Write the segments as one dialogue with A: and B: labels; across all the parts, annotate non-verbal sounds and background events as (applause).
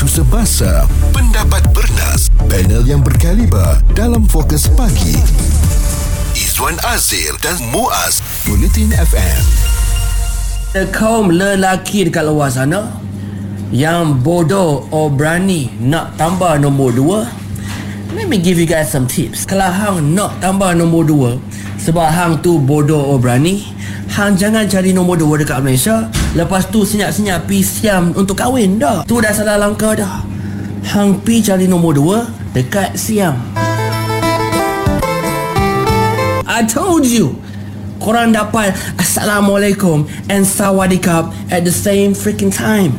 A: Isu semasa, pendapat bernas, panel yang berkaliber dalam fokus pagi. Izwan Azir dan Muaz, Bulletin FM.
B: Ada kaum lelaki dekat luar sana yang bodoh or berani nak tambah nombor dua. Let me give you guys some tips. Kalau hang nak tambah nombor dua sebab hang tu bodoh or berani, hang jangan cari nombor dua dekat Malaysia. Lepas tu senyap-senyap pi Siam untuk kahwin dah. Tu dah salah langkah dah. Hang pi cari nombor dua dekat Siam. I told you. Korang dapat Assalamualaikum and Sawadikap at the same freaking time.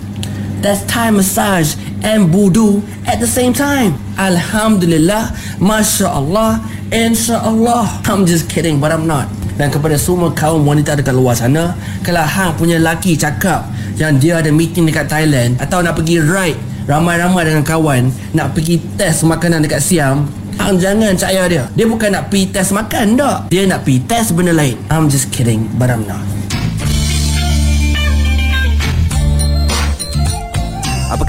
B: That's Thai massage and voodoo at the same time. Alhamdulillah, Masya Allah, Insya Allah. I'm just kidding, but I'm not. Dan kepada semua kaum wanita dekat luar sana, kalau hang punya laki cakap yang dia ada meeting dekat Thailand atau nak pergi ride ramai-ramai dengan kawan nak pergi test makanan dekat Siam, Hang jangan percaya dia. Dia bukan nak pergi test makan tak. Dia nak pergi test benda lain. I'm just kidding But I'm not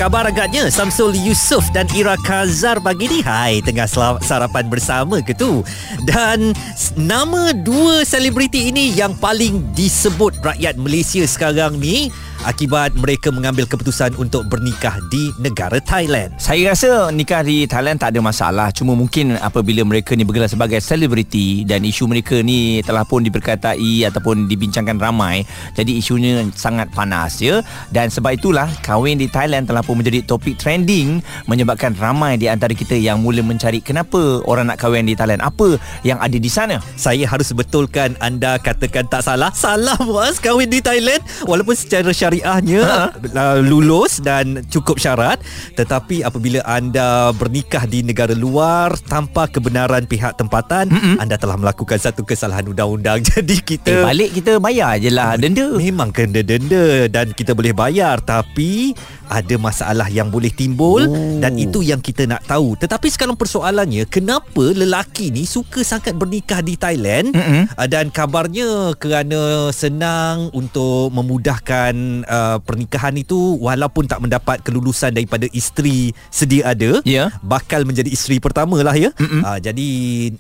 C: khabar agaknya? Samsul Yusof dan Ira Kazar pagi ni. Hai tengah sarapan bersama ke tu? Dan nama dua selebriti ini Yang paling disebut rakyat Malaysia sekarang ni Akibat mereka mengambil keputusan untuk bernikah di negara Thailand.
D: Saya rasa nikah di Thailand tak ada masalah. Cuma mungkin apabila mereka ni bergelar sebagai selebriti Dan isu mereka ni telah pun diperkatai Ataupun dibincangkan ramai Jadi isunya sangat panas ya. Dan sebab itulah kahwin di Thailand telah pun menjadi topik trending Menyebabkan ramai di antara kita yang mula mencari Kenapa orang nak kahwin di Thailand. Apa yang ada di sana?
C: Saya harus betulkan anda katakan tak salah. Salah muas kahwin di Thailand. Walaupun secara syariahnya uh, lulus dan cukup syarat Tetapi apabila anda bernikah di negara luar Tanpa kebenaran pihak tempatan Mm-mm. Anda telah melakukan satu kesalahan undang-undang. (laughs) Jadi kita
D: Eh balik kita bayar je lah denda.
C: Memang kena denda dan kita boleh bayar. Tapi ada masalah yang boleh timbul oh. dan itu yang kita nak tahu. Tetapi sekarang persoalannya kenapa lelaki ni suka sangat bernikah di Thailand
D: Mm-mm.
C: uh, dan kabarnya kerana senang untuk memudahkan uh, pernikahan itu walaupun tak mendapat kelulusan daripada isteri sedia ada
D: Ya.
C: bakal menjadi isteri pertama lah ya. Uh, jadi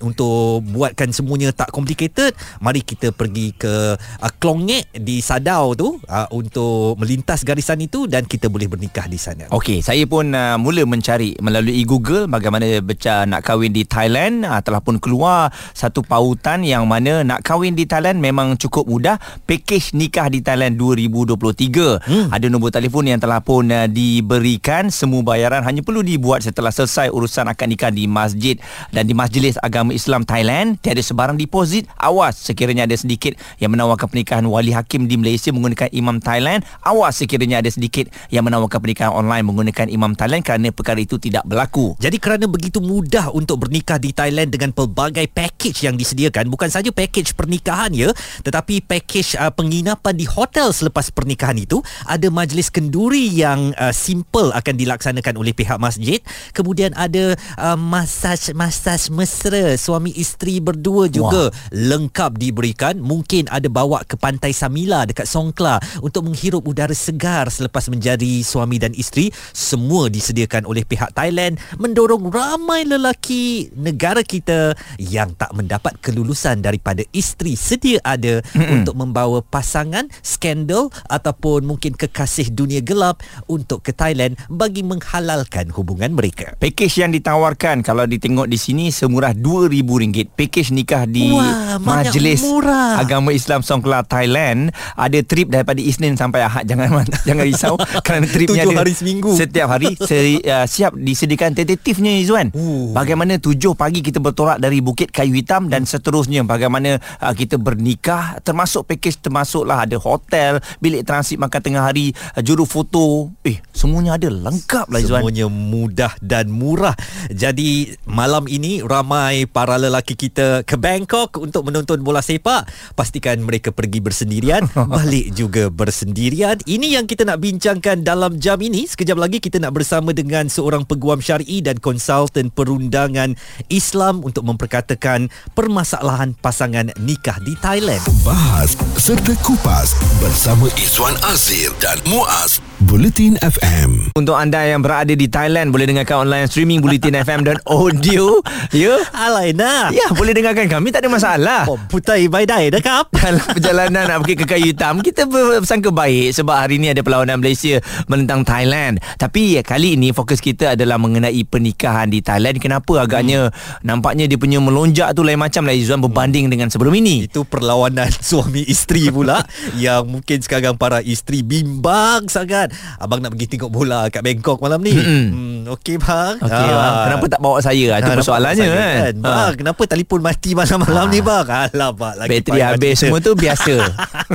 C: untuk buatkan semuanya tak complicated, mari kita pergi ke uh, Klongek di Sadau tu uh, untuk melintas garisan itu dan kita boleh bernikah di sana.
D: Okey, saya pun uh, mula mencari melalui Google bagaimana beca nak kahwin di Thailand. Uh, telah pun keluar satu pautan yang mana nak kahwin di Thailand memang cukup mudah. Pakej nikah di Thailand 2023. Hmm. Ada nombor telefon yang telah pun uh, diberikan. Semua bayaran hanya perlu dibuat setelah selesai urusan akad nikah di masjid dan di Majlis Agama Islam Thailand. Tiada sebarang deposit. Awas sekiranya ada sedikit yang menawarkan pernikahan wali hakim di Malaysia menggunakan imam Thailand. Awas sekiranya ada sedikit yang menawarkan pernikahan online menggunakan imam Thailand kerana perkara itu tidak berlaku.
C: Jadi kerana begitu mudah untuk bernikah di Thailand dengan pelbagai package yang disediakan, bukan saja package pernikahan ya, tetapi package uh, penginapan di hotel selepas pernikahan itu, ada majlis kenduri yang uh, simple akan dilaksanakan oleh pihak masjid, kemudian ada uh, masaj masaj mesra suami isteri berdua juga Wah. lengkap diberikan, mungkin ada bawa ke pantai Samila dekat Songkla untuk menghirup udara segar selepas menjadi suami dan isteri, semua disediakan oleh pihak Thailand mendorong ramai lelaki negara kita yang tak mendapat kelulusan daripada isteri sedia ada mm-hmm. untuk membawa pasangan skandal ataupun mungkin kekasih dunia gelap untuk ke Thailand bagi menghalalkan hubungan mereka.
D: Pakej yang ditawarkan kalau ditengok di sini semurah RM2,000. Pakej nikah di
C: Wah,
D: Majlis
C: murah.
D: Agama Islam Songkla Thailand ada trip daripada Isnin sampai Ahad. Jangan (laughs) jangan risau kerana tripnya
C: Tujuh
D: ada
C: hari seminggu.
D: Setiap hari (laughs) seri, uh, siap disediakan tentatifnya Izzuan.
C: Uh.
D: Bagaimana 7 pagi kita bertolak dari Bukit Kayu Hitam dan seterusnya bagaimana uh, kita bernikah termasuk pakej termasuklah ada hotel, bilik transit makan tengah hari, uh, juru foto. Eh, semuanya ada lengkap lah Izzuan.
C: Semuanya mudah dan murah. Jadi malam ini ramai para lelaki kita ke Bangkok untuk menonton bola sepak. Pastikan mereka pergi bersendirian, (laughs) balik juga bersendirian. Ini yang kita nak bincangkan dalam dalam jam ini sekejap lagi kita nak bersama dengan seorang peguam syar'i dan konsultan perundangan Islam untuk memperkatakan permasalahan pasangan nikah di Thailand.
A: Bahas serta kupas bersama Izwan Azir dan Muaz Bulletin FM.
D: Untuk anda yang berada di Thailand boleh dengarkan online streaming Bulletin FM dan (laughs) audio, ya.
C: Alaina.
D: Ya, boleh dengarkan kami tak ada masalah.
C: Oh, putai by day dah kap. (laughs)
D: Dalam perjalanan nak pergi ke kayu hitam Kita bersangka baik Sebab hari ini ada perlawanan Malaysia Menentang Thailand. Tapi ya, kali ini Fokus kita adalah Mengenai pernikahan di Thailand. Kenapa agaknya hmm. Nampaknya dia punya melonjak tu Lain macam lah Izzuan Berbanding dengan sebelum ini?
C: Itu perlawanan (laughs) suami isteri pula (laughs) Yang mungkin sekarang para isteri bimbang sangat. Abang nak pergi tengok bola kat Bangkok malam ni? Hmm. hmm Okey bang.
D: Okay, ha. bang Kenapa tak bawa saya? Itu ha, persoalannya kan, kan?
C: Bang ha. kenapa telefon mati malam-malam ha. ni bang? Alamak lagi
D: Bateri habis semua tu biasa.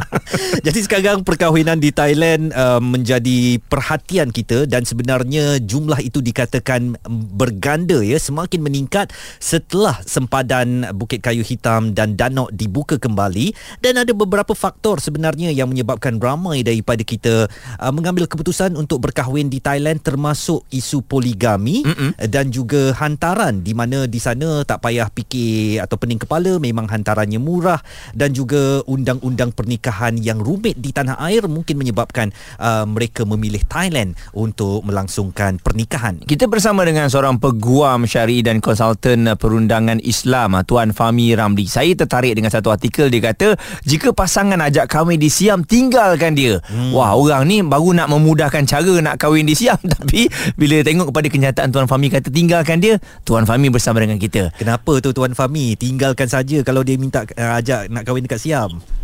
D: (laughs)
C: Jadi sekarang perkahwinan di Thailand uh, Menjadi perhatian kita Dan sebenarnya jumlah itu dikatakan Berganda ya Semakin meningkat Setelah sempadan Bukit Kayu Hitam Dan Danok dibuka kembali Dan ada beberapa faktor sebenarnya Yang menyebabkan ramai daripada kita uh, Mengambil keputusan untuk berkahwin di Thailand Termasuk isu poligami Mm-mm. Dan juga hantaran Di mana di sana tak payah fikir Atau pening kepala Memang hantarannya murah Dan juga undang-undang pernikahan Yang rumit di tanah air Mungkin menyebabkan uh, Mereka memilih Thailand Untuk melangsungkan pernikahan.
D: Kita bersama dengan seorang peguam syari dan konsultan perundangan Islam Tuan Fahmi Ramli. Saya tertarik dengan satu artikel. Dia kata Jika pasangan ajak kahwin di Siam Tinggalkan dia. Hmm. Wah orang ni baru nak memudahkan cara Nak kahwin di Siam. (laughs) Tapi bila tengok kepada kenyataan Tuan Fahmi kata tinggalkan dia Tuan Fahmi bersama dengan kita.
C: Kenapa tu Tuan Fahmi? Tinggalkan saja Kalau dia minta uh, ajak nak kahwin dekat Siam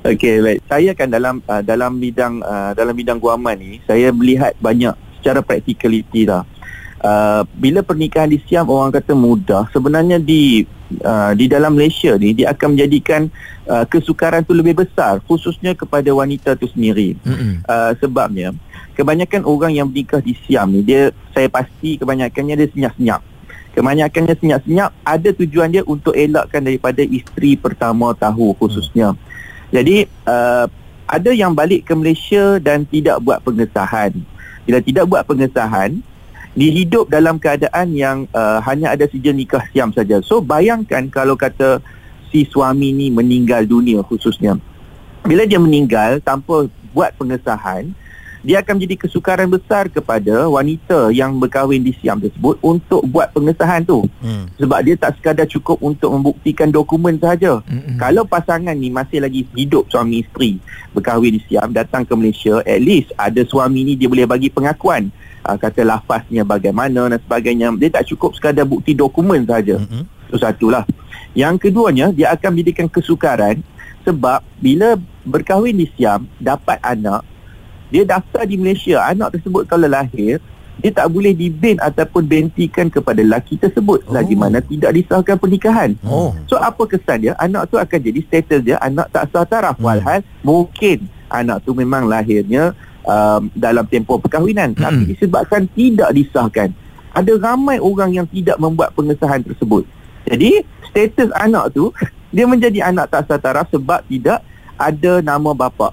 E: Okey baik. Saya kan dalam uh, dalam bidang uh, dalam bidang guaman ni saya melihat banyak secara practicality lah uh, bila pernikahan di Siam orang kata mudah. Sebenarnya di uh, di dalam Malaysia ni dia akan menjadikan uh, kesukaran tu lebih besar. Khususnya kepada wanita tu sendiri. Uh, sebabnya kebanyakan orang yang bernikah di Siam ni dia saya pasti kebanyakannya dia senyap-senyap. Kebanyakannya senyap-senyap ada tujuan dia untuk elakkan daripada isteri pertama tahu khususnya jadi uh, ada yang balik ke Malaysia dan tidak buat pengesahan. Bila tidak buat pengesahan dia hidup dalam keadaan yang uh, hanya ada sijil nikah Siam saja. So bayangkan kalau kata si suami ni meninggal dunia khususnya. Bila dia meninggal tanpa buat pengesahan dia akan menjadi kesukaran besar kepada wanita yang berkahwin di Siam tersebut untuk buat pengesahan tu. Hmm. Sebab dia tak sekadar cukup untuk membuktikan dokumen sahaja. Hmm. Kalau pasangan ni masih lagi hidup suami isteri berkahwin di Siam datang ke Malaysia, at least ada suami ni dia boleh bagi pengakuan. Uh, kata lafaznya bagaimana dan sebagainya. Dia tak cukup sekadar bukti dokumen sahaja. Hmm. Itu satulah. Yang keduanya, dia akan menjadikan kesukaran sebab bila berkahwin di Siam, dapat anak, dia daftar di Malaysia anak tersebut kalau lahir dia tak boleh dibin ataupun bentikan kepada lelaki tersebut oh. lagi mana tidak disahkan pernikahan. Oh. So apa kesan dia? Anak tu akan jadi status dia anak tak sah taraf hmm. walhal mungkin anak tu memang lahirnya um, dalam tempoh perkahwinan hmm. tapi disebabkan tidak disahkan. Ada ramai orang yang tidak membuat pengesahan tersebut. Jadi status anak tu (laughs) dia menjadi anak tak sah taraf sebab tidak ada nama bapa.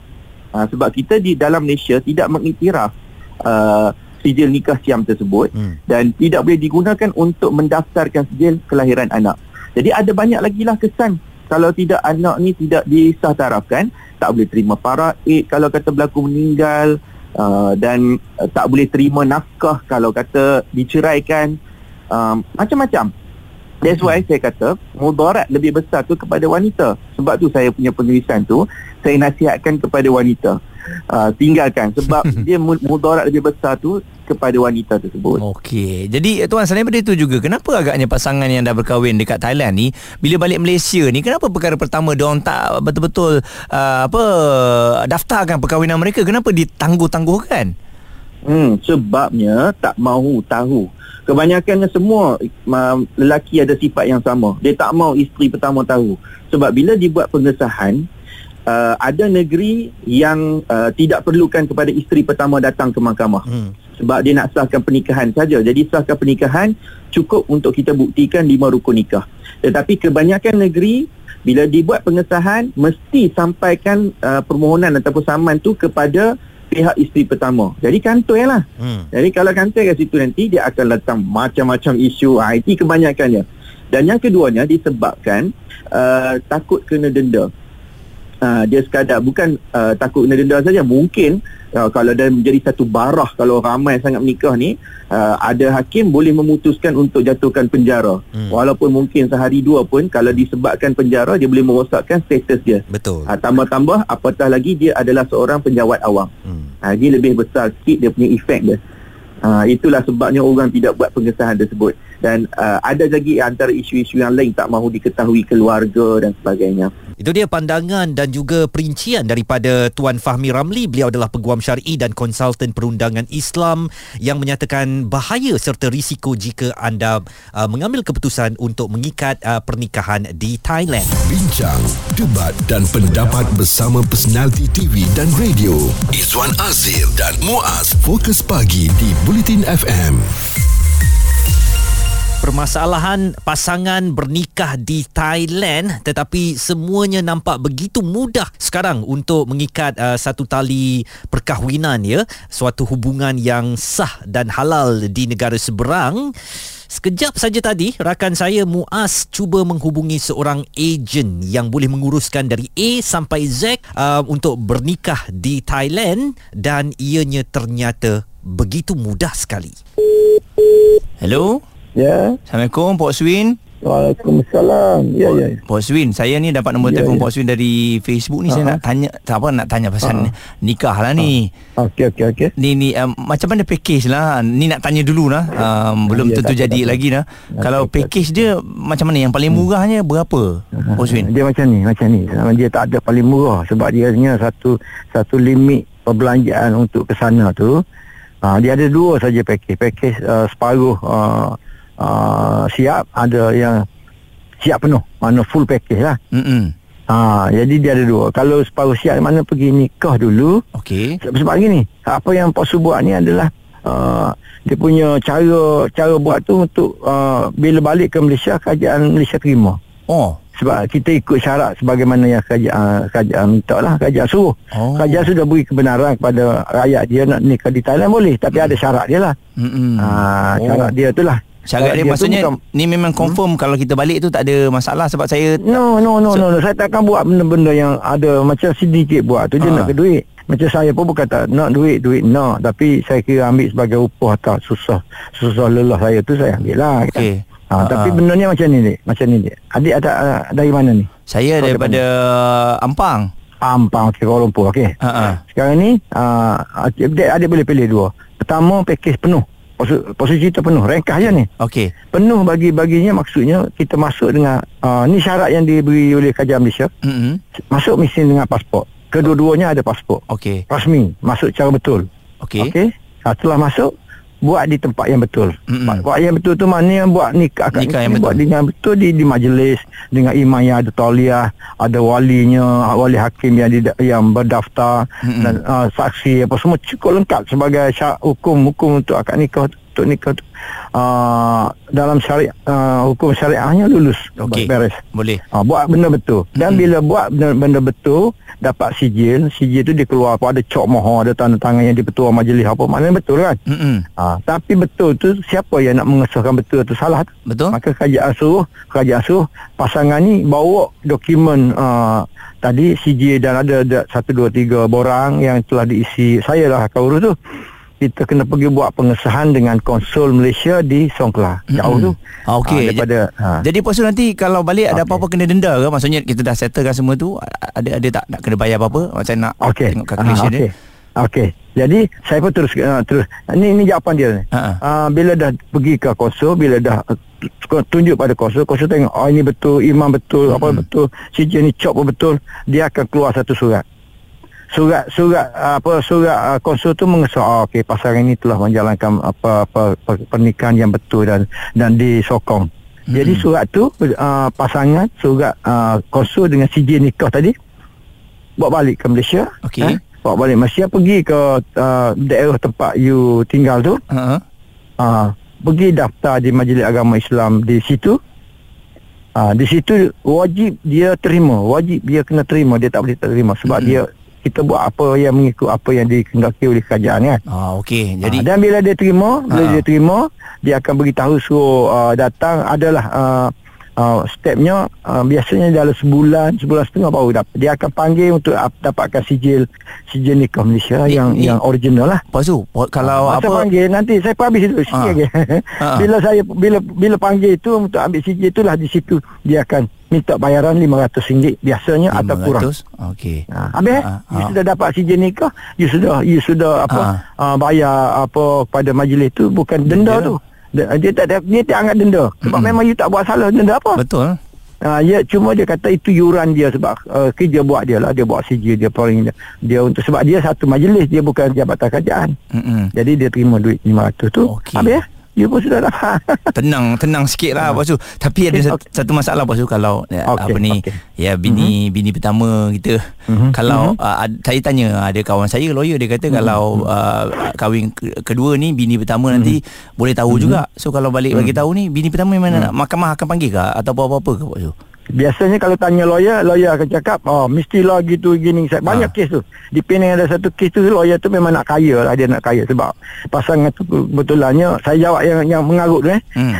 E: Uh, sebab kita di dalam Malaysia tidak mengiktiraf uh, sijil nikah siam tersebut hmm. dan tidak boleh digunakan untuk mendaftarkan sijil kelahiran anak. Jadi ada banyak lagi lah kesan kalau tidak anak ni tidak disah tarafkan, tak boleh terima paraid kalau kata berlaku meninggal uh, dan uh, tak boleh terima nafkah kalau kata diceraikan. Uh, macam-macam. That's why saya kata mudarat lebih besar tu kepada wanita. Sebab tu saya punya penulisan tu saya nasihatkan kepada wanita. Uh, tinggalkan sebab (laughs) dia mudarat lebih besar tu kepada wanita tersebut.
D: Okey. Jadi tuan selain daripada itu juga kenapa agaknya pasangan yang dah berkahwin dekat Thailand ni bila balik Malaysia ni kenapa perkara pertama dia orang tak betul-betul uh, apa daftarkan perkahwinan mereka kenapa ditangguh-tangguhkan?
E: Hmm sebabnya tak mahu tahu kebanyakannya semua uh, lelaki ada sifat yang sama. Dia tak mau isteri pertama tahu. Sebab bila dibuat pengesahan, uh, ada negeri yang uh, tidak perlukan kepada isteri pertama datang ke mahkamah. Hmm. Sebab dia nak sahkan pernikahan saja. Jadi sahkan pernikahan cukup untuk kita buktikan lima rukun nikah. Tetapi kebanyakan negeri bila dibuat pengesahan mesti sampaikan uh, permohonan ataupun saman tu kepada pihak isteri pertama. Jadi kantoi lah.
C: Hmm.
E: Jadi kalau kantoi kat situ nanti dia akan datang macam-macam isu IT kebanyakannya. Dan yang keduanya disebabkan uh, takut kena denda. Uh, dia sekadar bukan uh, takut kena denda saja mungkin uh, kalau dah menjadi satu barah kalau ramai sangat menikah ni uh, ada hakim boleh memutuskan untuk jatuhkan penjara
C: Hmm.
E: walaupun mungkin sehari dua pun kalau disebabkan penjara dia boleh merosakkan status dia
C: Betul.
E: uh, tambah-tambah apatah lagi dia adalah seorang penjawat awam
C: Hmm.
E: Ha, dia lebih besar sikit dia punya efek dia. Ha, itulah sebabnya orang tidak buat pengesahan tersebut. Dan uh, ada lagi antara isu-isu yang lain tak mahu diketahui keluarga dan sebagainya.
C: Itu dia pandangan dan juga perincian daripada Tuan Fahmi Ramli. Beliau adalah peguam syar'i dan konsultan perundangan Islam yang menyatakan bahaya serta risiko jika anda uh, mengambil keputusan untuk mengikat uh, pernikahan di Thailand.
A: Bincang, debat dan pendapat bersama personaliti TV dan radio. Izwan Azir dan Muaz Fokus Pagi di Bulletin FM.
C: Permasalahan pasangan bernikah di Thailand tetapi semuanya nampak begitu mudah sekarang untuk mengikat uh, satu tali perkahwinan ya suatu hubungan yang sah dan halal di negara seberang Sekejap saja tadi rakan saya Muaz cuba menghubungi seorang ejen yang boleh menguruskan dari A sampai Z uh, untuk bernikah di Thailand dan ianya ternyata begitu mudah sekali.
D: Hello.
E: Ya.
D: Assalamualaikum Pak Swin.
E: Waalaikumsalam. Ya, ya.
D: Pak Swin, saya ni dapat nombor
E: Ya,
D: telefon
E: ya.
D: Pak Swin dari Facebook ni saya nak tanya tak apa nak tanya pasal nikah lah ni.
E: Okey, okey, okey.
D: Ni ni um, macam mana package lah Ni nak tanya dulu lah um, Belum
E: Ya,
D: tentu
E: tak
D: jadi
E: tak
D: lagi lah Kalau
E: okey,
D: package dia Macam mana Yang paling murahnya berapa Oswin
F: Dia macam ni, macam ni. Dia tak ada paling murah sebab dia hanya satu satu limit perbelanjaan untuk ke sana tu. Uh, dia ada dua saja package. Package uh, separuh uh, uh, siap, ada yang siap penuh. Mana full package lah.
D: Mm-mm.
F: Ha, jadi dia ada dua. Kalau separuh siap mana pergi nikah dulu.
D: Okey
F: Sebab, sebab gini, apa yang Pak Su buat ni adalah uh, dia punya cara cara buat tu untuk uh, bila balik ke Malaysia kerajaan Malaysia terima.
D: Oh
F: Sebab kita ikut syarat sebagaimana yang kerajaan, kerajaan minta lah, kerajaan suruh.
D: Oh.
F: Kerajaan sudah beri kebenaran kepada rakyat dia nak nikah di Thailand boleh. Tapi ada syarat dia lah.
D: Mm-mm.
F: Ha, syarat dia tu lah.
D: Syarat dia
F: tu
D: maksudnya
F: bukan-
D: Ni memang confirm Kalau kita balik tu tak ada masalah Sebab saya
F: No, no, no, no, no. Saya takkan buat benda-benda yang ada macam sedikit buat tu. Dia
D: Ah.
F: nak ke duit. Macam saya pun bukan tak nak duit, duit nak. Tapi saya kira ambil sebagai upah tak susah. Susah lelah saya tu saya ambil lah. kan.
D: Okey.
F: Ha,
D: Ah,
F: tapi
D: ah.
F: benda ni macam ni, Dik. Macam ni, Dik. Adik ada uh, dari mana ni?
D: Saya
F: Kau
D: daripada Ampang
F: Ampang, Kuala Lumpur. Okey.
D: Ha.
F: Sekarang ni, uh, adik, adik boleh pilih dua. Pertama, pakej penuh. Posisi, kita penuh. Ringkas je ni.
D: Okey
F: Penuh bagi-baginya maksudnya kita masuk dengan, uh, ni syarat yang diberi oleh Kerajaan Malaysia.
D: Mm-mm.
F: Masuk mesti dengan pasport. Kedua-duanya ada pasport.
D: Okey
F: rasmi masuk cara betul.
D: Okey
F: Okey. Ha, setelah masuk buat di tempat yang betul.
D: Mm-mm.
F: Buat, yang betul tu mana yang buat nikah akad
D: Nikah yang
F: ni buat
D: betul.
F: dengan betul di di majlis dengan imam yang ada tauliah, ada walinya, wali hakim yang di, yang berdaftar
D: Mm-mm.
F: dan uh, saksi apa semua cukup lengkap sebagai syarat hukum-hukum untuk akad nikah untuk nikah tu. Uh, dalam syariat uh, hukum syariahnya lulus
D: Okey
F: beres.
D: Boleh
F: Ha, buat benda betul. Dan
D: Mm-mm.
F: bila buat benda, benda betul, dapat sijil, sijil tu dia keluar apa ada cok mohon, ada tanda tangan yang dipertua majlis apa, maknanya betul kan?
D: Mm-mm.
F: Ha, tapi betul tu siapa yang nak mengesahkan betul tu salah tu?
D: Betul
F: Maka kerajaan suruh, kerajaan suruh pasangan ni bawa dokumen uh, tadi sijil dan ada, ada satu dua tiga borang yang telah diisi saya lah akan urus tu. Kita kena pergi buat pengesahan dengan konsul Malaysia di Songkla. Jauh tu.
D: Ah, okey.
F: Ah, daripada ha.
D: Jadi Pak Su nanti Kalau balik ada
F: Okey.
D: apa-apa Kena denda ke Maksudnya kita dah settlekan semua tu Ada ada tak nak kena bayar apa-apa Macam nak
F: Okey.
D: tengok calculation
F: Ah,
D: dia
F: okey. Jadi saya pun terus uh, terus ini ini jawapan dia ni.
D: Ha, ha.
F: Uh, bila dah pergi ke konsul, bila dah uh, tunjuk pada konsul, konsul tengok oh ini betul, imam betul, apa
D: Mm-mm.
F: betul, sijil ni cop betul, dia akan keluar satu surat. Surat surat uh, apa surat uh, konsul tu mengesah oh, okey pasangan ini telah menjalankan apa apa per- pernikahan yang betul dan dan disokong. Jadi
D: Mm-mm.
F: surat tu uh, pasangan surat uh, konsul dengan sijil nikah tadi bawa balik ke Malaysia.
D: Okey.
F: Eh? Bawa balik Malaysia pergi ke uh, daerah tempat you tinggal tu.
D: Ha.
F: Uh, pergi daftar di Majlis Agama Islam di situ. Uh, di situ wajib dia terima, wajib dia kena terima, dia tak boleh tak terima sebab
D: Mm-mm.
F: dia kita buat apa yang mengikut apa yang dikehendaki oleh kerajaan kan.
D: Ah okey.
F: Jadi
D: Jadi
F: dan bila dia terima, bila
D: Ha.
F: dia terima, dia akan beritahu suruh uh, datang adalah uh, uh, stepnya uh, biasanya dalam sebulan, sebulan setengah baru dapat. Dia akan panggil untuk uh, dapatkan sijil sijil nikah Malaysia
D: Ni-
F: yang
D: ni-
F: yang original lah.
D: Lepas tu kalau
F: Masa
D: apa
F: panggil nanti saya pun habis itu
D: Ha.
F: lagi.
D: Ha.
F: bila saya bila bila panggil itu untuk ambil sijil itulah di situ dia akan minta bayaran RM500 biasanya atau kurang.
D: 500? Okey.
F: Ha, habis
D: Ha,
F: ha,
D: ha.
F: you sudah dapat sijil nikah, you sudah you sudah apa
D: Ha.
F: uh, bayar apa pada majlis tu bukan denda
D: Denda.
F: tu. Dia, dia tak ada dia tak anggap denda sebab
D: Mm-mm.
F: memang you tak buat salah denda apa.
D: Betul.
F: Ha, ya cuma dia kata itu yuran dia sebab uh, kerja buat dia lah dia buat sijil dia paling dia, dia untuk sebab dia satu majlis dia bukan jabatan kerajaan.
D: Mm-mm.
F: Jadi dia terima duit 500 tu.
D: Okey.
F: Habis you pun sudah dapat. (laughs)
D: tenang tenang sikit lah bos tu. Tapi ada satu,
F: okey.
D: satu masalah bos tu. Kalau okay,
F: Okey,
D: apa ni
F: okey.
D: ya bini bini pertama kita
F: Mhm,
D: kalau
F: mhm.
D: uh, saya tanya ada kawan saya lawyer dia kata kalau uh, kahwin ke- kedua ni bini pertama nanti boleh tahu juga. So kalau balik bagi tahu ni bini pertama memang nak mahkamah akan panggil ke atau apa-apa ke bos tu
F: Biasanya kalau tanya lawyer, lawyer akan cakap, oh mestilah gitu gini. Saya- Banyak
D: Ha.
F: kes tu. Di Penang ada satu kes tu, lawyer tu memang nak kaya lah. Dia nak kaya sebab pasangan tu kebetulannya, saya jawab yang yang mengarut tu eh.
D: Hmm.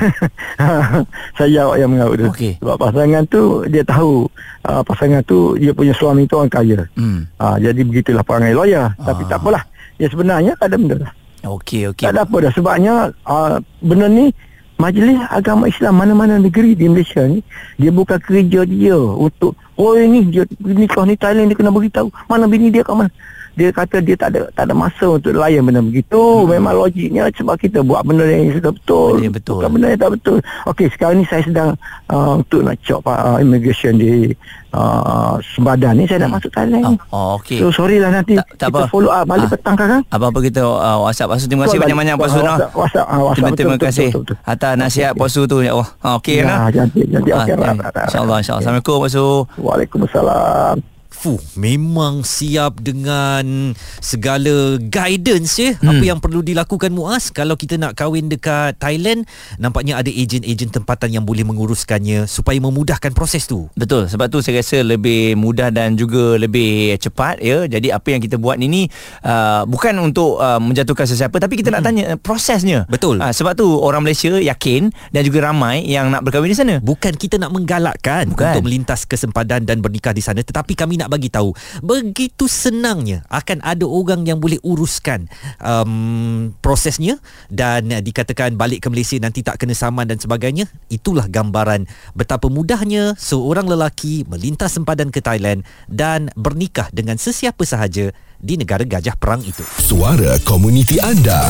D: (laughs)
F: saya jawab yang mengarut tu.
D: Okey.
F: Sebab pasangan tu, dia tahu uh, pasangan tu, dia punya suami tu orang kaya.
D: hmm
F: Uh, jadi begitulah perangai lawyer. Tapi
D: Ah.
F: tak apalah. Ya sebenarnya tak ada benda lah.
D: okey okey
F: Tak ada apa dah sebabnya uh, benda ni Majlis Agama Islam mana-mana negeri di Malaysia ni dia bukan kerja dia untuk oh ini dia nikah ni Thailand dia kena beritahu mana bini dia kat mana. Dia kata dia tak ada tak ada masa untuk layan benda begitu. Hmm. Memang logiknya sebab kita buat benda yang sudah betul.
D: Benda yang betul.
F: Bukan benda yang tak betul. Okey, sekarang ni saya sedang uh, untuk nak cop uh, immigration di uh, Sempadan ni saya nak masuk Thailand.
D: oh, oh okey
F: So sorry lah nanti
D: Tak- tak
F: kita
D: apa.
F: follow up balik
D: Ah.
F: petang kan.
D: apa-apa kita uh, WhatsApp Pasu terima kasih banyak-banyak. Pasu
F: WhatsApp, ah.
D: Terima, kasih atas nasihat
F: Okey,
D: Pasu tu ya Allah okey
F: Ya,
D: nah
F: jadi jadi
D: Ah,
F: okey. lah,
D: InsyaAllah InsyaAllah Assalamualaikum Pasu
F: Waalaikumsalam.
C: Fuh, memang siap dengan segala guidance ya. Hmm. Apa yang perlu dilakukan Muaz kalau kita nak kahwin dekat Thailand, nampaknya ada ejen-ejen tempatan yang boleh menguruskannya supaya memudahkan proses tu.
D: Betul sebab tu saya rasa lebih mudah dan juga lebih cepat ya. Jadi apa yang kita buat ini uh, bukan untuk uh, menjatuhkan sesiapa tapi kita nak tanya uh, prosesnya.
C: Betul.
D: Uh, sebab tu orang Malaysia yakin dan juga ramai yang nak berkahwin di sana.
C: Bukan kita nak menggalakkan
D: Bukan.
C: untuk melintas ke sempadan dan bernikah di sana tetapi kami nak bagi tahu. Begitu senangnya akan ada orang yang boleh uruskan um, prosesnya dan uh, dikatakan balik ke Malaysia nanti tak kena saman dan sebagainya itulah gambaran betapa mudahnya seorang lelaki melintas sempadan ke Thailand dan bernikah dengan sesiapa sahaja di negara gajah perang itu.
A: Suara komuniti anda.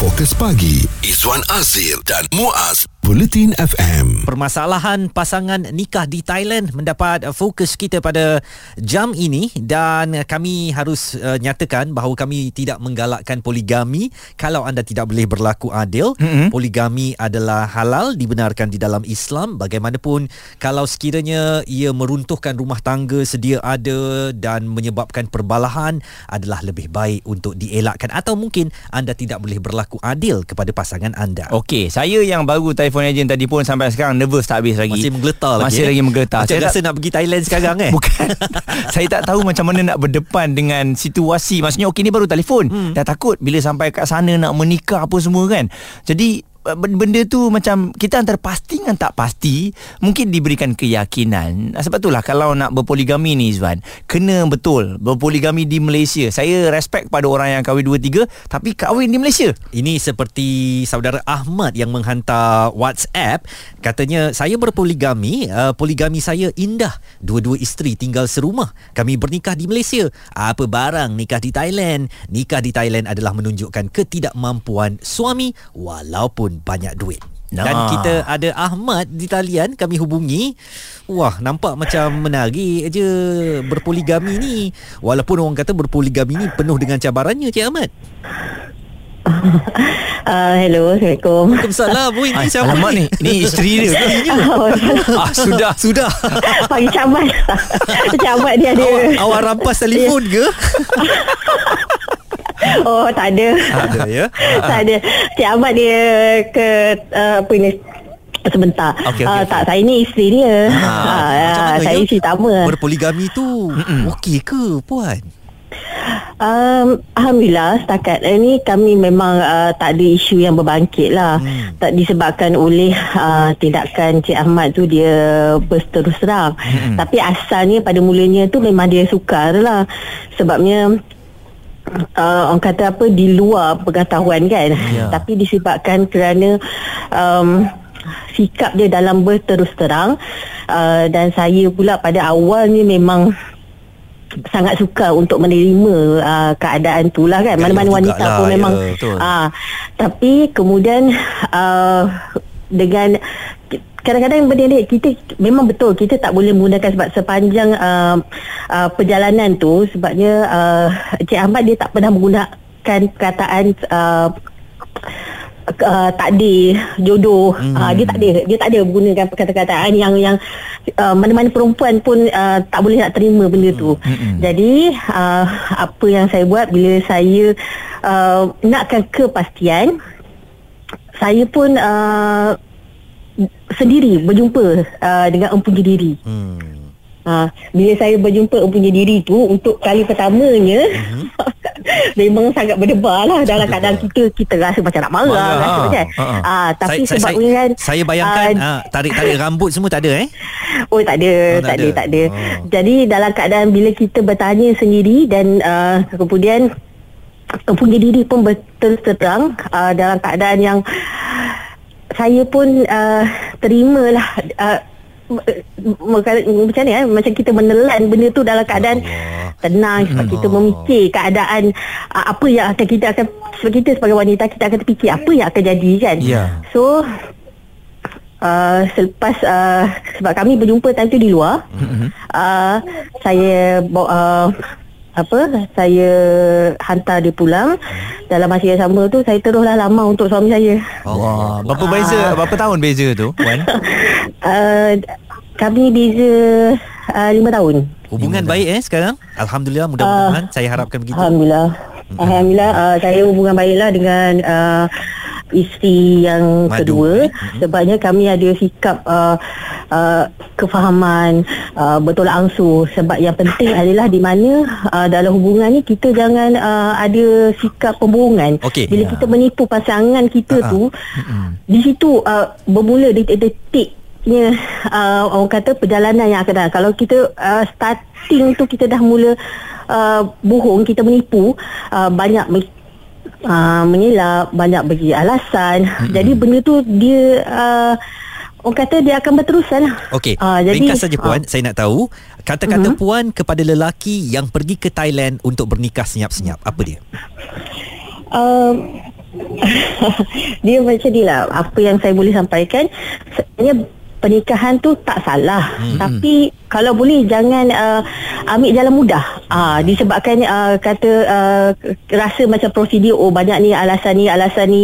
A: Fokus pagi Izwan Azir dan Muaz Bulletin FM.
C: Permasalahan pasangan nikah di Thailand mendapat fokus kita pada jam ini dan kami harus uh, nyatakan bahawa kami tidak menggalakkan poligami kalau anda tidak boleh berlaku adil.
D: Mm-mm.
C: Poligami adalah halal dibenarkan di dalam Islam bagaimanapun kalau sekiranya ia meruntuhkan rumah tangga sedia ada dan menyebabkan perbalahan adalah lebih baik untuk dielakkan atau mungkin anda tidak boleh berlaku adil kepada pasangan anda.
D: Okey, saya yang baru telefon ejen tadi pun sampai sekarang nervous tak habis lagi.
C: Masih menggeletar lagi
D: Masih
C: eh?
D: lagi menggeletar.
C: Macam
D: Saya
C: rasa nak pergi Thailand sekarang eh
D: Bukan (laughs) Saya tak tahu macam mana nak berdepan dengan situasi Maksudnya okey ni baru telefon hmm. Dah takut bila sampai kat sana nak menikah apa semua kan Jadi benda tu macam kita antara pasti dengan tak pasti mungkin diberikan keyakinan. Sebab itulah kalau nak berpoligami ni Izwan kena betul berpoligami di Malaysia. Saya respect pada orang yang kahwin 2 3 tapi kahwin di Malaysia.
C: Ini seperti saudara Ahmad yang menghantar WhatsApp. Katanya saya berpoligami uh, poligami saya indah. Dua-dua isteri tinggal serumah. Kami bernikah di Malaysia. Apa barang nikah di Thailand? Nikah di Thailand adalah menunjukkan ketidakmampuan suami walaupun banyak duit dan
D: Nah.
C: kita ada Ahmad di talian kami hubungi. Wah, nampak macam menarik je berpoligami ni. Walaupun orang kata berpoligami ni penuh dengan cabarannya, Cik Ahmad.
G: Uh, (laughs) hello, Assalamualaikum.
C: Waalaikumsalam. Oi, ni
D: Ay,
C: siapa
D: alamak ni ni isteri dia ke? ah sudah
C: Sudah. (laughs)
G: Pagi camat. (laughs) camat dia ada.
C: Awak, awak rampas telefon ke? (laughs)
G: Oh, tak ada.
C: Ada ya. (laughs)
G: tak ada. Cik Ahmad dia ke uh, apa ni sebentar.
D: Okey, okey,
G: Ah,
D: okey.
G: tak saya ni isteri dia.
C: Ah,
G: Ah,
C: macam
G: ah, saya
C: ya?
G: isteri utama.
C: Berpoligami tu okey ke puan?
G: Um, Alhamdulillah setakat ini kami memang uh, tak ada isu yang berbangkit lah hmm. tak disebabkan oleh uh, tindakan Cik Ahmad tu dia berterus terang hmm. tapi asalnya pada mulanya tu memang dia sukar lah sebabnya uh, orang kata apa di luar pengetahuan kan. Yeah. tapi disebabkan kerana um, sikap dia dalam berterus terang uh, dan saya pula pada awalnya memang sangat suka untuk menerima uh, keadaan tu lah kan mana-mana wanita lah, pun memang ya, uh, tapi kemudian uh, dengan kadang-kadang benda ni kita memang betul kita tak boleh menggunakan sebab sepanjang uh, uh, perjalanan tu sebabnya uh, Cik Ahmad dia tak pernah menggunakan perkataan uh, uh, takdir jodoh hmm. uh, dia tak ada dia tak ada menggunakan perkataan yang yang uh, mana-mana perempuan pun uh, tak boleh nak terima benda tu hmm. Hmm. jadi uh, apa yang saya buat bila saya uh, nakkan kepastian saya pun uh, sendiri berjumpa uh, dengan empunya diri hmm. Ha, bila saya berjumpa empunya diri tu untuk kali pertamanya uh-huh. (laughs) memang sangat berdebar lah dalam keadaan kita kita rasa macam nak marah, marah rasa ha. macam ha. ha. tapi saya, sebab
C: saya, kan saya bayangkan uh, ha, tarik-tarik rambut semua tak ada eh (laughs)
G: oh tak ada oh, tak, ada. ada tak ada oh. jadi dalam keadaan bila kita bertanya sendiri dan uh, kemudian empunya diri pun betul terang uh, dalam keadaan yang saya pun uh, terimalah uh, macam ni eh macam kita menelan benda tu dalam keadaan Allah. tenang sebab kita memikir keadaan uh, apa yang akan kita akan sebab kita sebagai wanita kita akan terfikir apa yang akan jadi kan yeah. so Uh, selepas uh, sebab kami berjumpa time tu di luar mm-hmm. uh, saya uh, apa saya hantar dia pulang dalam masa yang sama tu saya teruslah lama untuk suami saya.
D: Allah. Berapa beza uh, berapa tahun beza tu Wan?
G: uh, (laughs) kami beza uh, 5 tahun.
C: Hubungan baik eh sekarang? Alhamdulillah mudah-mudahan uh, saya harapkan begitu.
G: Alhamdulillah. Hmm. Alhamdulillah uh, saya hubungan baiklah dengan uh, isteri yang Madu. kedua hmm. sebabnya kami ada sikap uh, uh, kefahaman uh, betul angsu sebab yang penting (laughs) adalah di mana uh, dalam hubungan ni kita jangan uh, ada sikap pembohongan
C: okay.
G: bila yeah. kita menipu pasangan kita uh-huh. tu hmm. di situ uh, bermula detik-detik nya uh, orang kata perjalanan yang akan datang. Kalau kita uh, starting tu kita dah mula uh, bohong, kita menipu, uh, banyak uh, mengelak, banyak bagi alasan. Mm-hmm. Jadi benda tu dia uh, orang kata dia akan berterusan lah.
C: Okey. Uh, jadi, Ringkas saja puan, uh, saya nak tahu kata-kata uh-huh. puan kepada lelaki yang pergi ke Thailand untuk bernikah senyap-senyap. Apa dia?
G: Um, (laughs) dia macam ni lah Apa yang saya boleh sampaikan Sebenarnya pernikahan tu tak salah hmm. tapi kalau boleh jangan uh, ambil jalan mudah uh, disebabkan uh, kata uh, rasa macam prosedur oh banyak ni alasan ni alasan ni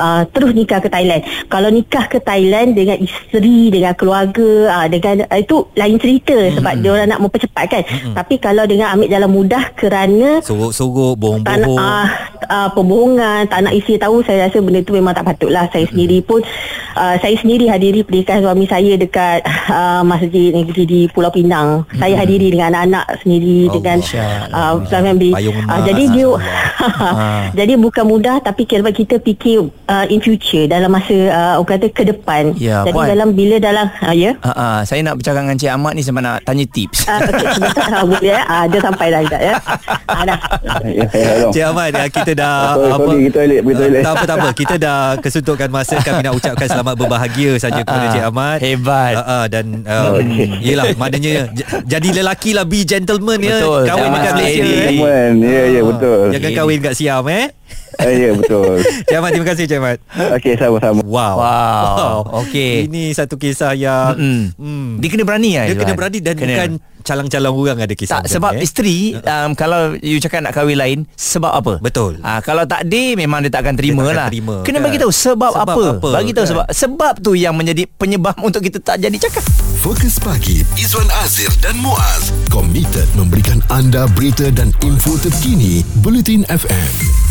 G: uh, terus nikah ke Thailand kalau nikah ke Thailand dengan isteri dengan keluarga uh, dengan uh, itu lain cerita hmm. sebab dia orang nak mempercepatkan hmm. tapi kalau dengan ambil jalan mudah kerana
C: sorok-sorok bohong-bohong uh,
G: uh, pembohongan tak nak isteri tahu saya rasa benda tu memang tak patutlah saya hmm. sendiri pun uh, saya sendiri hadiri pernikahan suami saya dekat uh, masjid negeri di Pulau Pinang. Hmm. Saya hadiri dengan anak-anak sendiri oh, dengan uh, family. Uh, jadi dia (laughs) jadi bukan mudah tapi kira kita fikir uh, in future dalam masa uh, orang kata ke depan. Ya, jadi puan. dalam bila dalam uh, ya.
D: Uh, uh, saya nak bercakap dengan Cik Ahmad ni sebab nak tanya tips.
G: Uh, okay, (laughs) boleh ya. Uh, dia sampai dah sekejap ya. Uh, dah.
C: Ya, ya, Cik Ahmad ya, kita dah apa?
F: Kita toilet, toilet.
C: Tak apa tak apa. Kita dah kesuntukkan masa kami nak ucapkan selamat berbahagia saja kepada Cik Ahmad.
D: Hebat hebat. Uh,
C: uh, dan um, (laughs) okay. yelah maknanya jadi lelaki lah be gentleman ya.
D: Betul.
C: Kahwin dekat Malaysia.
F: Gentleman. Ya yeah, ya yeah, betul.
C: Jangan kahwin kat Siam eh.
F: Uh, (laughs) ya betul.
C: Cik Ahmad terima kasih Cik Ahmad.
F: Okey sama-sama.
C: Wow.
D: Wow. Okey.
C: Ini satu kisah yang
D: mm. dia kena berani lah.
C: Dia kena berani dan kena. bukan calang-calang orang ada kisah.
D: Tak, sebab eh? isteri um, kalau you cakap nak kahwin lain sebab apa?
C: Betul.
D: Uh, kalau tak dia memang dia tak akan terima dia tak lah. Terima. Kena kan? bagi tahu sebab, sebab apa? apa? Bagi tahu kan? sebab sebab tu yang menjadi penyebab (laughs) untuk kita tak jadi cakap.
A: Fokus pagi Izwan Azir dan Muaz komited memberikan anda berita dan info terkini Bulletin FM.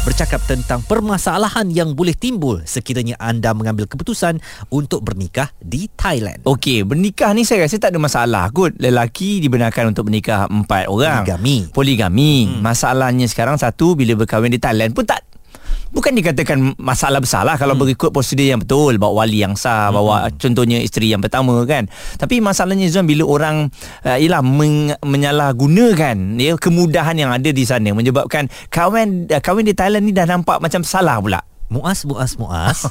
C: Bercakap tentang permasalahan yang boleh timbul sekiranya anda mengambil keputusan untuk bernikah di Thailand.
D: Okey, bernikah ni saya rasa tak ada masalah kot. Lelaki dibenarkan untuk bernikah empat orang.
C: Poligami.
D: Poligami. Hmm. Masalahnya sekarang satu bila berkahwin di Thailand pun tak Bukan dikatakan masalah besar lah Kalau hmm. berikut prosedur yang betul Bawa wali yang sah hmm. Bawa contohnya isteri yang pertama kan Tapi masalahnya Zuan Bila orang uh, Ialah men- menyalahgunakan ya, Kemudahan yang ada di sana Menyebabkan Kahwin uh, kahwin di Thailand ni dah nampak macam salah pula
C: Muas, muas, muas. (laughs)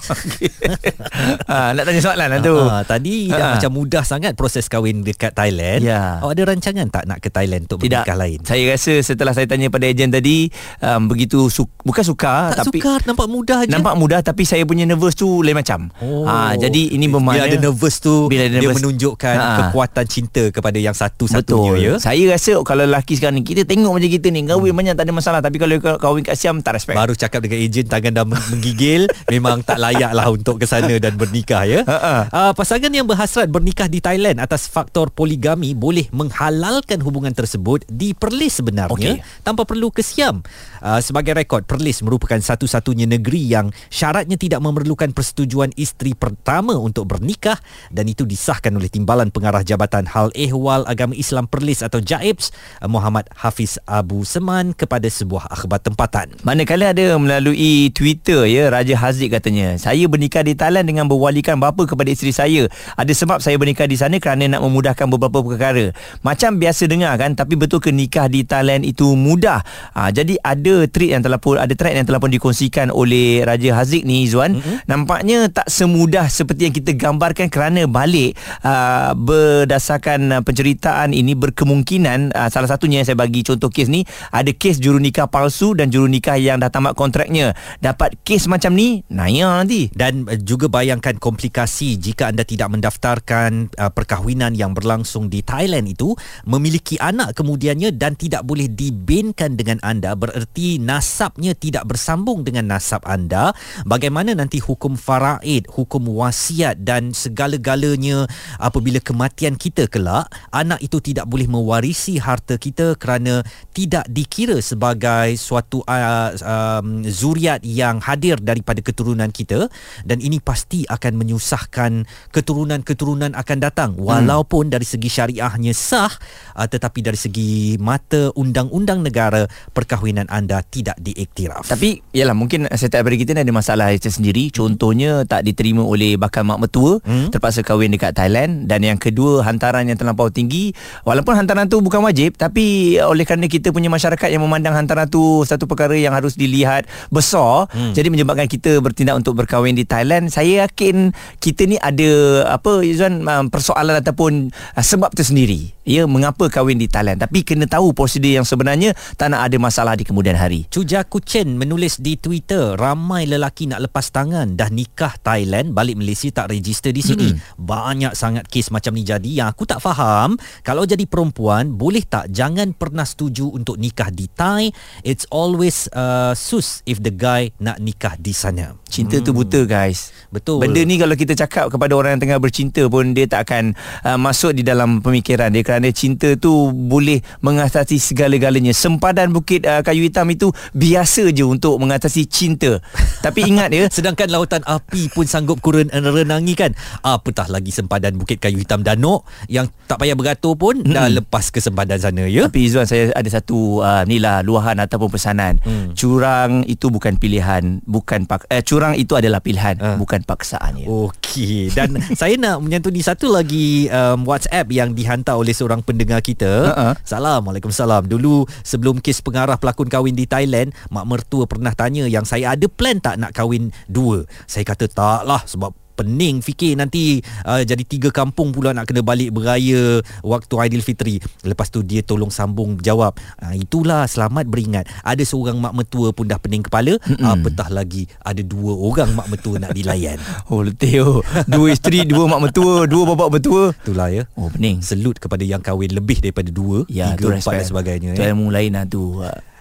D: ha, nak tanya soalan lah tu.
C: Ha, tadi ha. dah macam mudah sangat proses kahwin dekat Thailand.
D: Ya.
C: Awak ada rancangan tak nak ke Thailand untuk
D: Tidak.
C: bernikah lain?
D: Saya rasa setelah saya tanya pada ejen tadi um, begitu su- bukan suka
C: Tak
D: tapi
C: sukar, nampak mudah je.
D: nampak mudah tapi saya punya nervous tu lain macam.
C: Oh.
D: Ha, jadi ini
C: Bila
D: bermakna
C: ada nervous tu,
D: Bila ada
C: dia
D: nervous-
C: menunjukkan
D: Ha.
C: kekuatan cinta kepada yang satu-satunya
D: Betul
C: ya.
D: Saya rasa kalau lelaki sekarang ni Kita tengok macam kita ni Kahwin banyak tak ada masalah Tapi kalau kahwin kat Siam Tak respect
C: Baru cakap dengan ejen tangan dah meng- (laughs) menggigil Memang tak layak lah untuk ke sana dan bernikah ya. Uh, Pasangan yang berhasrat bernikah di Thailand Atas faktor poligami Boleh menghalalkan hubungan tersebut Di Perlis sebenarnya
D: Okey.
C: Tanpa perlu ke Siam uh, Sebagai rekod Perlis merupakan satu-satunya negeri Yang syaratnya tidak memerlukan persetujuan isteri pertama Untuk bernikah Dan itu disahkan oleh Timbalan Pengarah Jabatan Hal Ehwal Agama Islam Perlis Atau JAIBS uh, Muhammad Hafiz Abu Seman Kepada sebuah akhbar tempatan.
D: Manakala ada melalui Twitter ya Raja Haziq katanya saya bernikah di Thailand dengan berwalikan bapa kepada isteri saya. Ada sebab saya bernikah di sana kerana nak memudahkan beberapa perkara. Macam biasa dengar kan tapi betul ke nikah di Thailand itu mudah? Ha, jadi ada tweet yang telah pun ada thread yang telah pun dikongsikan oleh Raja Haziq ni Izwan mm-hmm. nampaknya tak semudah seperti yang kita gambarkan kerana balik uh, berdasarkan uh, penceritaan ini berkemungkinan uh, salah satunya yang saya bagi contoh kes ni ada kes jurunikah palsu dan jurunikah yang dah tamat kontraknya. Dapat kes macam ni naya nanti.
C: Dan uh, juga bayangkan komplikasi jika anda tidak mendaftarkan uh, perkahwinan yang berlangsung di Thailand itu memiliki anak kemudiannya dan tidak boleh dibinkan dengan anda bererti nasabnya tidak bersambung dengan nasab anda. Bagaimana nanti hukum faraid hukum wasiat dan segala-galanya apabila kematian kita kelak anak itu tidak boleh mewarisi harta kita kerana tidak dikira sebagai suatu uh, um, zuriat yang hadir daripada keturunan kita dan ini pasti akan menyusahkan keturunan-keturunan akan datang. Walaupun dari segi syariahnya sah uh, tetapi dari segi mata undang-undang negara perkahwinan anda tidak diiktiraf.
D: tapi yalah mungkin setiap daripada kita ni ada masalah itu sendiri contohnya tak diterima oleh bakal mak mertua
C: Hmm.
D: terpaksa kahwin dekat Thailand dan yang kedua hantaran yang terlampau tinggi walaupun hantaran tu bukan wajib tapi oleh kerana kita punya masyarakat yang memandang hantaran tu satu perkara yang harus dilihat besar hmm. jadi menyebabkan kita bertindak untuk berkahwin di Thailand saya yakin kita ni ada apa Izwan um, persoalan ataupun uh, sebab tersendiri ya mengapa kahwin di Thailand tapi kena tahu prosedur yang sebenarnya tak nak ada masalah di kemudian hari
C: Cuja Kuchen menulis di Twitter ramai lelaki nak lepas tangan dah nikah Thailand balik Malaysia tak register di sini. Mm-hmm. Banyak sangat kes macam ni jadi yang aku tak faham kalau jadi perempuan boleh tak jangan pernah setuju untuk nikah di Thai. It's always uh, sus if the guy nak nikah di sana.
D: Cinta hmm. tu buta guys
C: Betul.
D: Benda ni kalau kita cakap kepada orang yang tengah bercinta pun Dia tak akan uh, masuk di dalam pemikiran dia Kerana cinta tu boleh mengatasi segala-galanya Sempadan Bukit uh, Kayu Hitam itu biasa je untuk mengatasi cinta (laughs) Tapi ingat ya
C: Sedangkan lautan api pun sanggup kurun renangi kan. Apatah lagi sempadan Bukit Kayu Hitam Danok yang tak payah beratur pun hmm. dah lepas ke sempadan sana ya.
D: Tapi Izzuan saya ada satu uh, ni lah luahan ataupun pesanan. Hmm. Curang itu bukan pilihan, bukan pak eh curang itu adalah pilihan,
C: Ah.
D: bukan paksaan ya.
C: Okey dan (laughs) saya nak menyantuni satu lagi um, WhatsApp yang dihantar oleh seorang pendengar kita.
D: Ha-ha.
C: Assalamualaikum salam. Dulu sebelum kes pengarah pelakon kahwin di Thailand, mak mertua pernah tanya yang saya ada plan tak nak kahwin dua. Saya kata tak lah sebab pening fikir nanti uh, jadi tiga kampung pula nak kena balik beraya waktu Aidilfitri. Lepas tu dia tolong sambung jawab. Uh, itulah selamat beringat. Ada seorang mak mertua pun dah pening kepala, apatah lagi ada dua orang mak mertua nak dilayan. (laughs)
D: Oh letih oh. Dua isteri, dua mak mertua, dua bapak mertua.
C: Itulah ya.
D: Oh pening.
C: Selut kepada yang kahwin lebih daripada dua,
D: Ya,
C: tiga, empat
D: respect.
C: dan sebagainya.
D: Tu
C: Ya.
D: ilmu lain lah tu.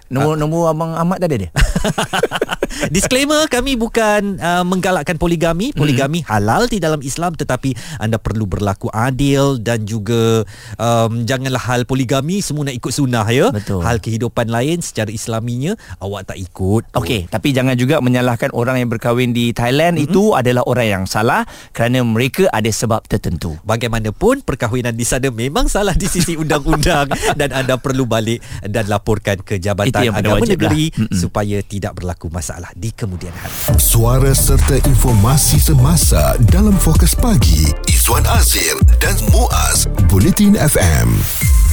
D: Nombor, nombor abang Ahmad tak ada dia? (laughs)
C: Disclaimer kami bukan uh, menggalakkan poligami. Poligami hmm. halal di dalam Islam tetapi anda perlu berlaku adil dan juga um, janganlah hal poligami semua nak ikut sunnah ya.
D: Betul.
C: Hal kehidupan lain secara islaminya awak tak ikut.
D: Okey, tapi jangan juga menyalahkan orang yang berkahwin di Thailand mm-hmm. itu adalah orang yang salah kerana mereka ada sebab tertentu.
C: Bagaimanapun perkahwinan di sana memang salah di sisi (laughs) undang-undang dan anda perlu balik dan laporkan ke Jabatan Agama Negeri lah. supaya tidak berlaku masalah di kemudian hari.
A: Suara serta informasi semasa dalam fokus pagi Izwan Azir dan Muaz Bulletin FM.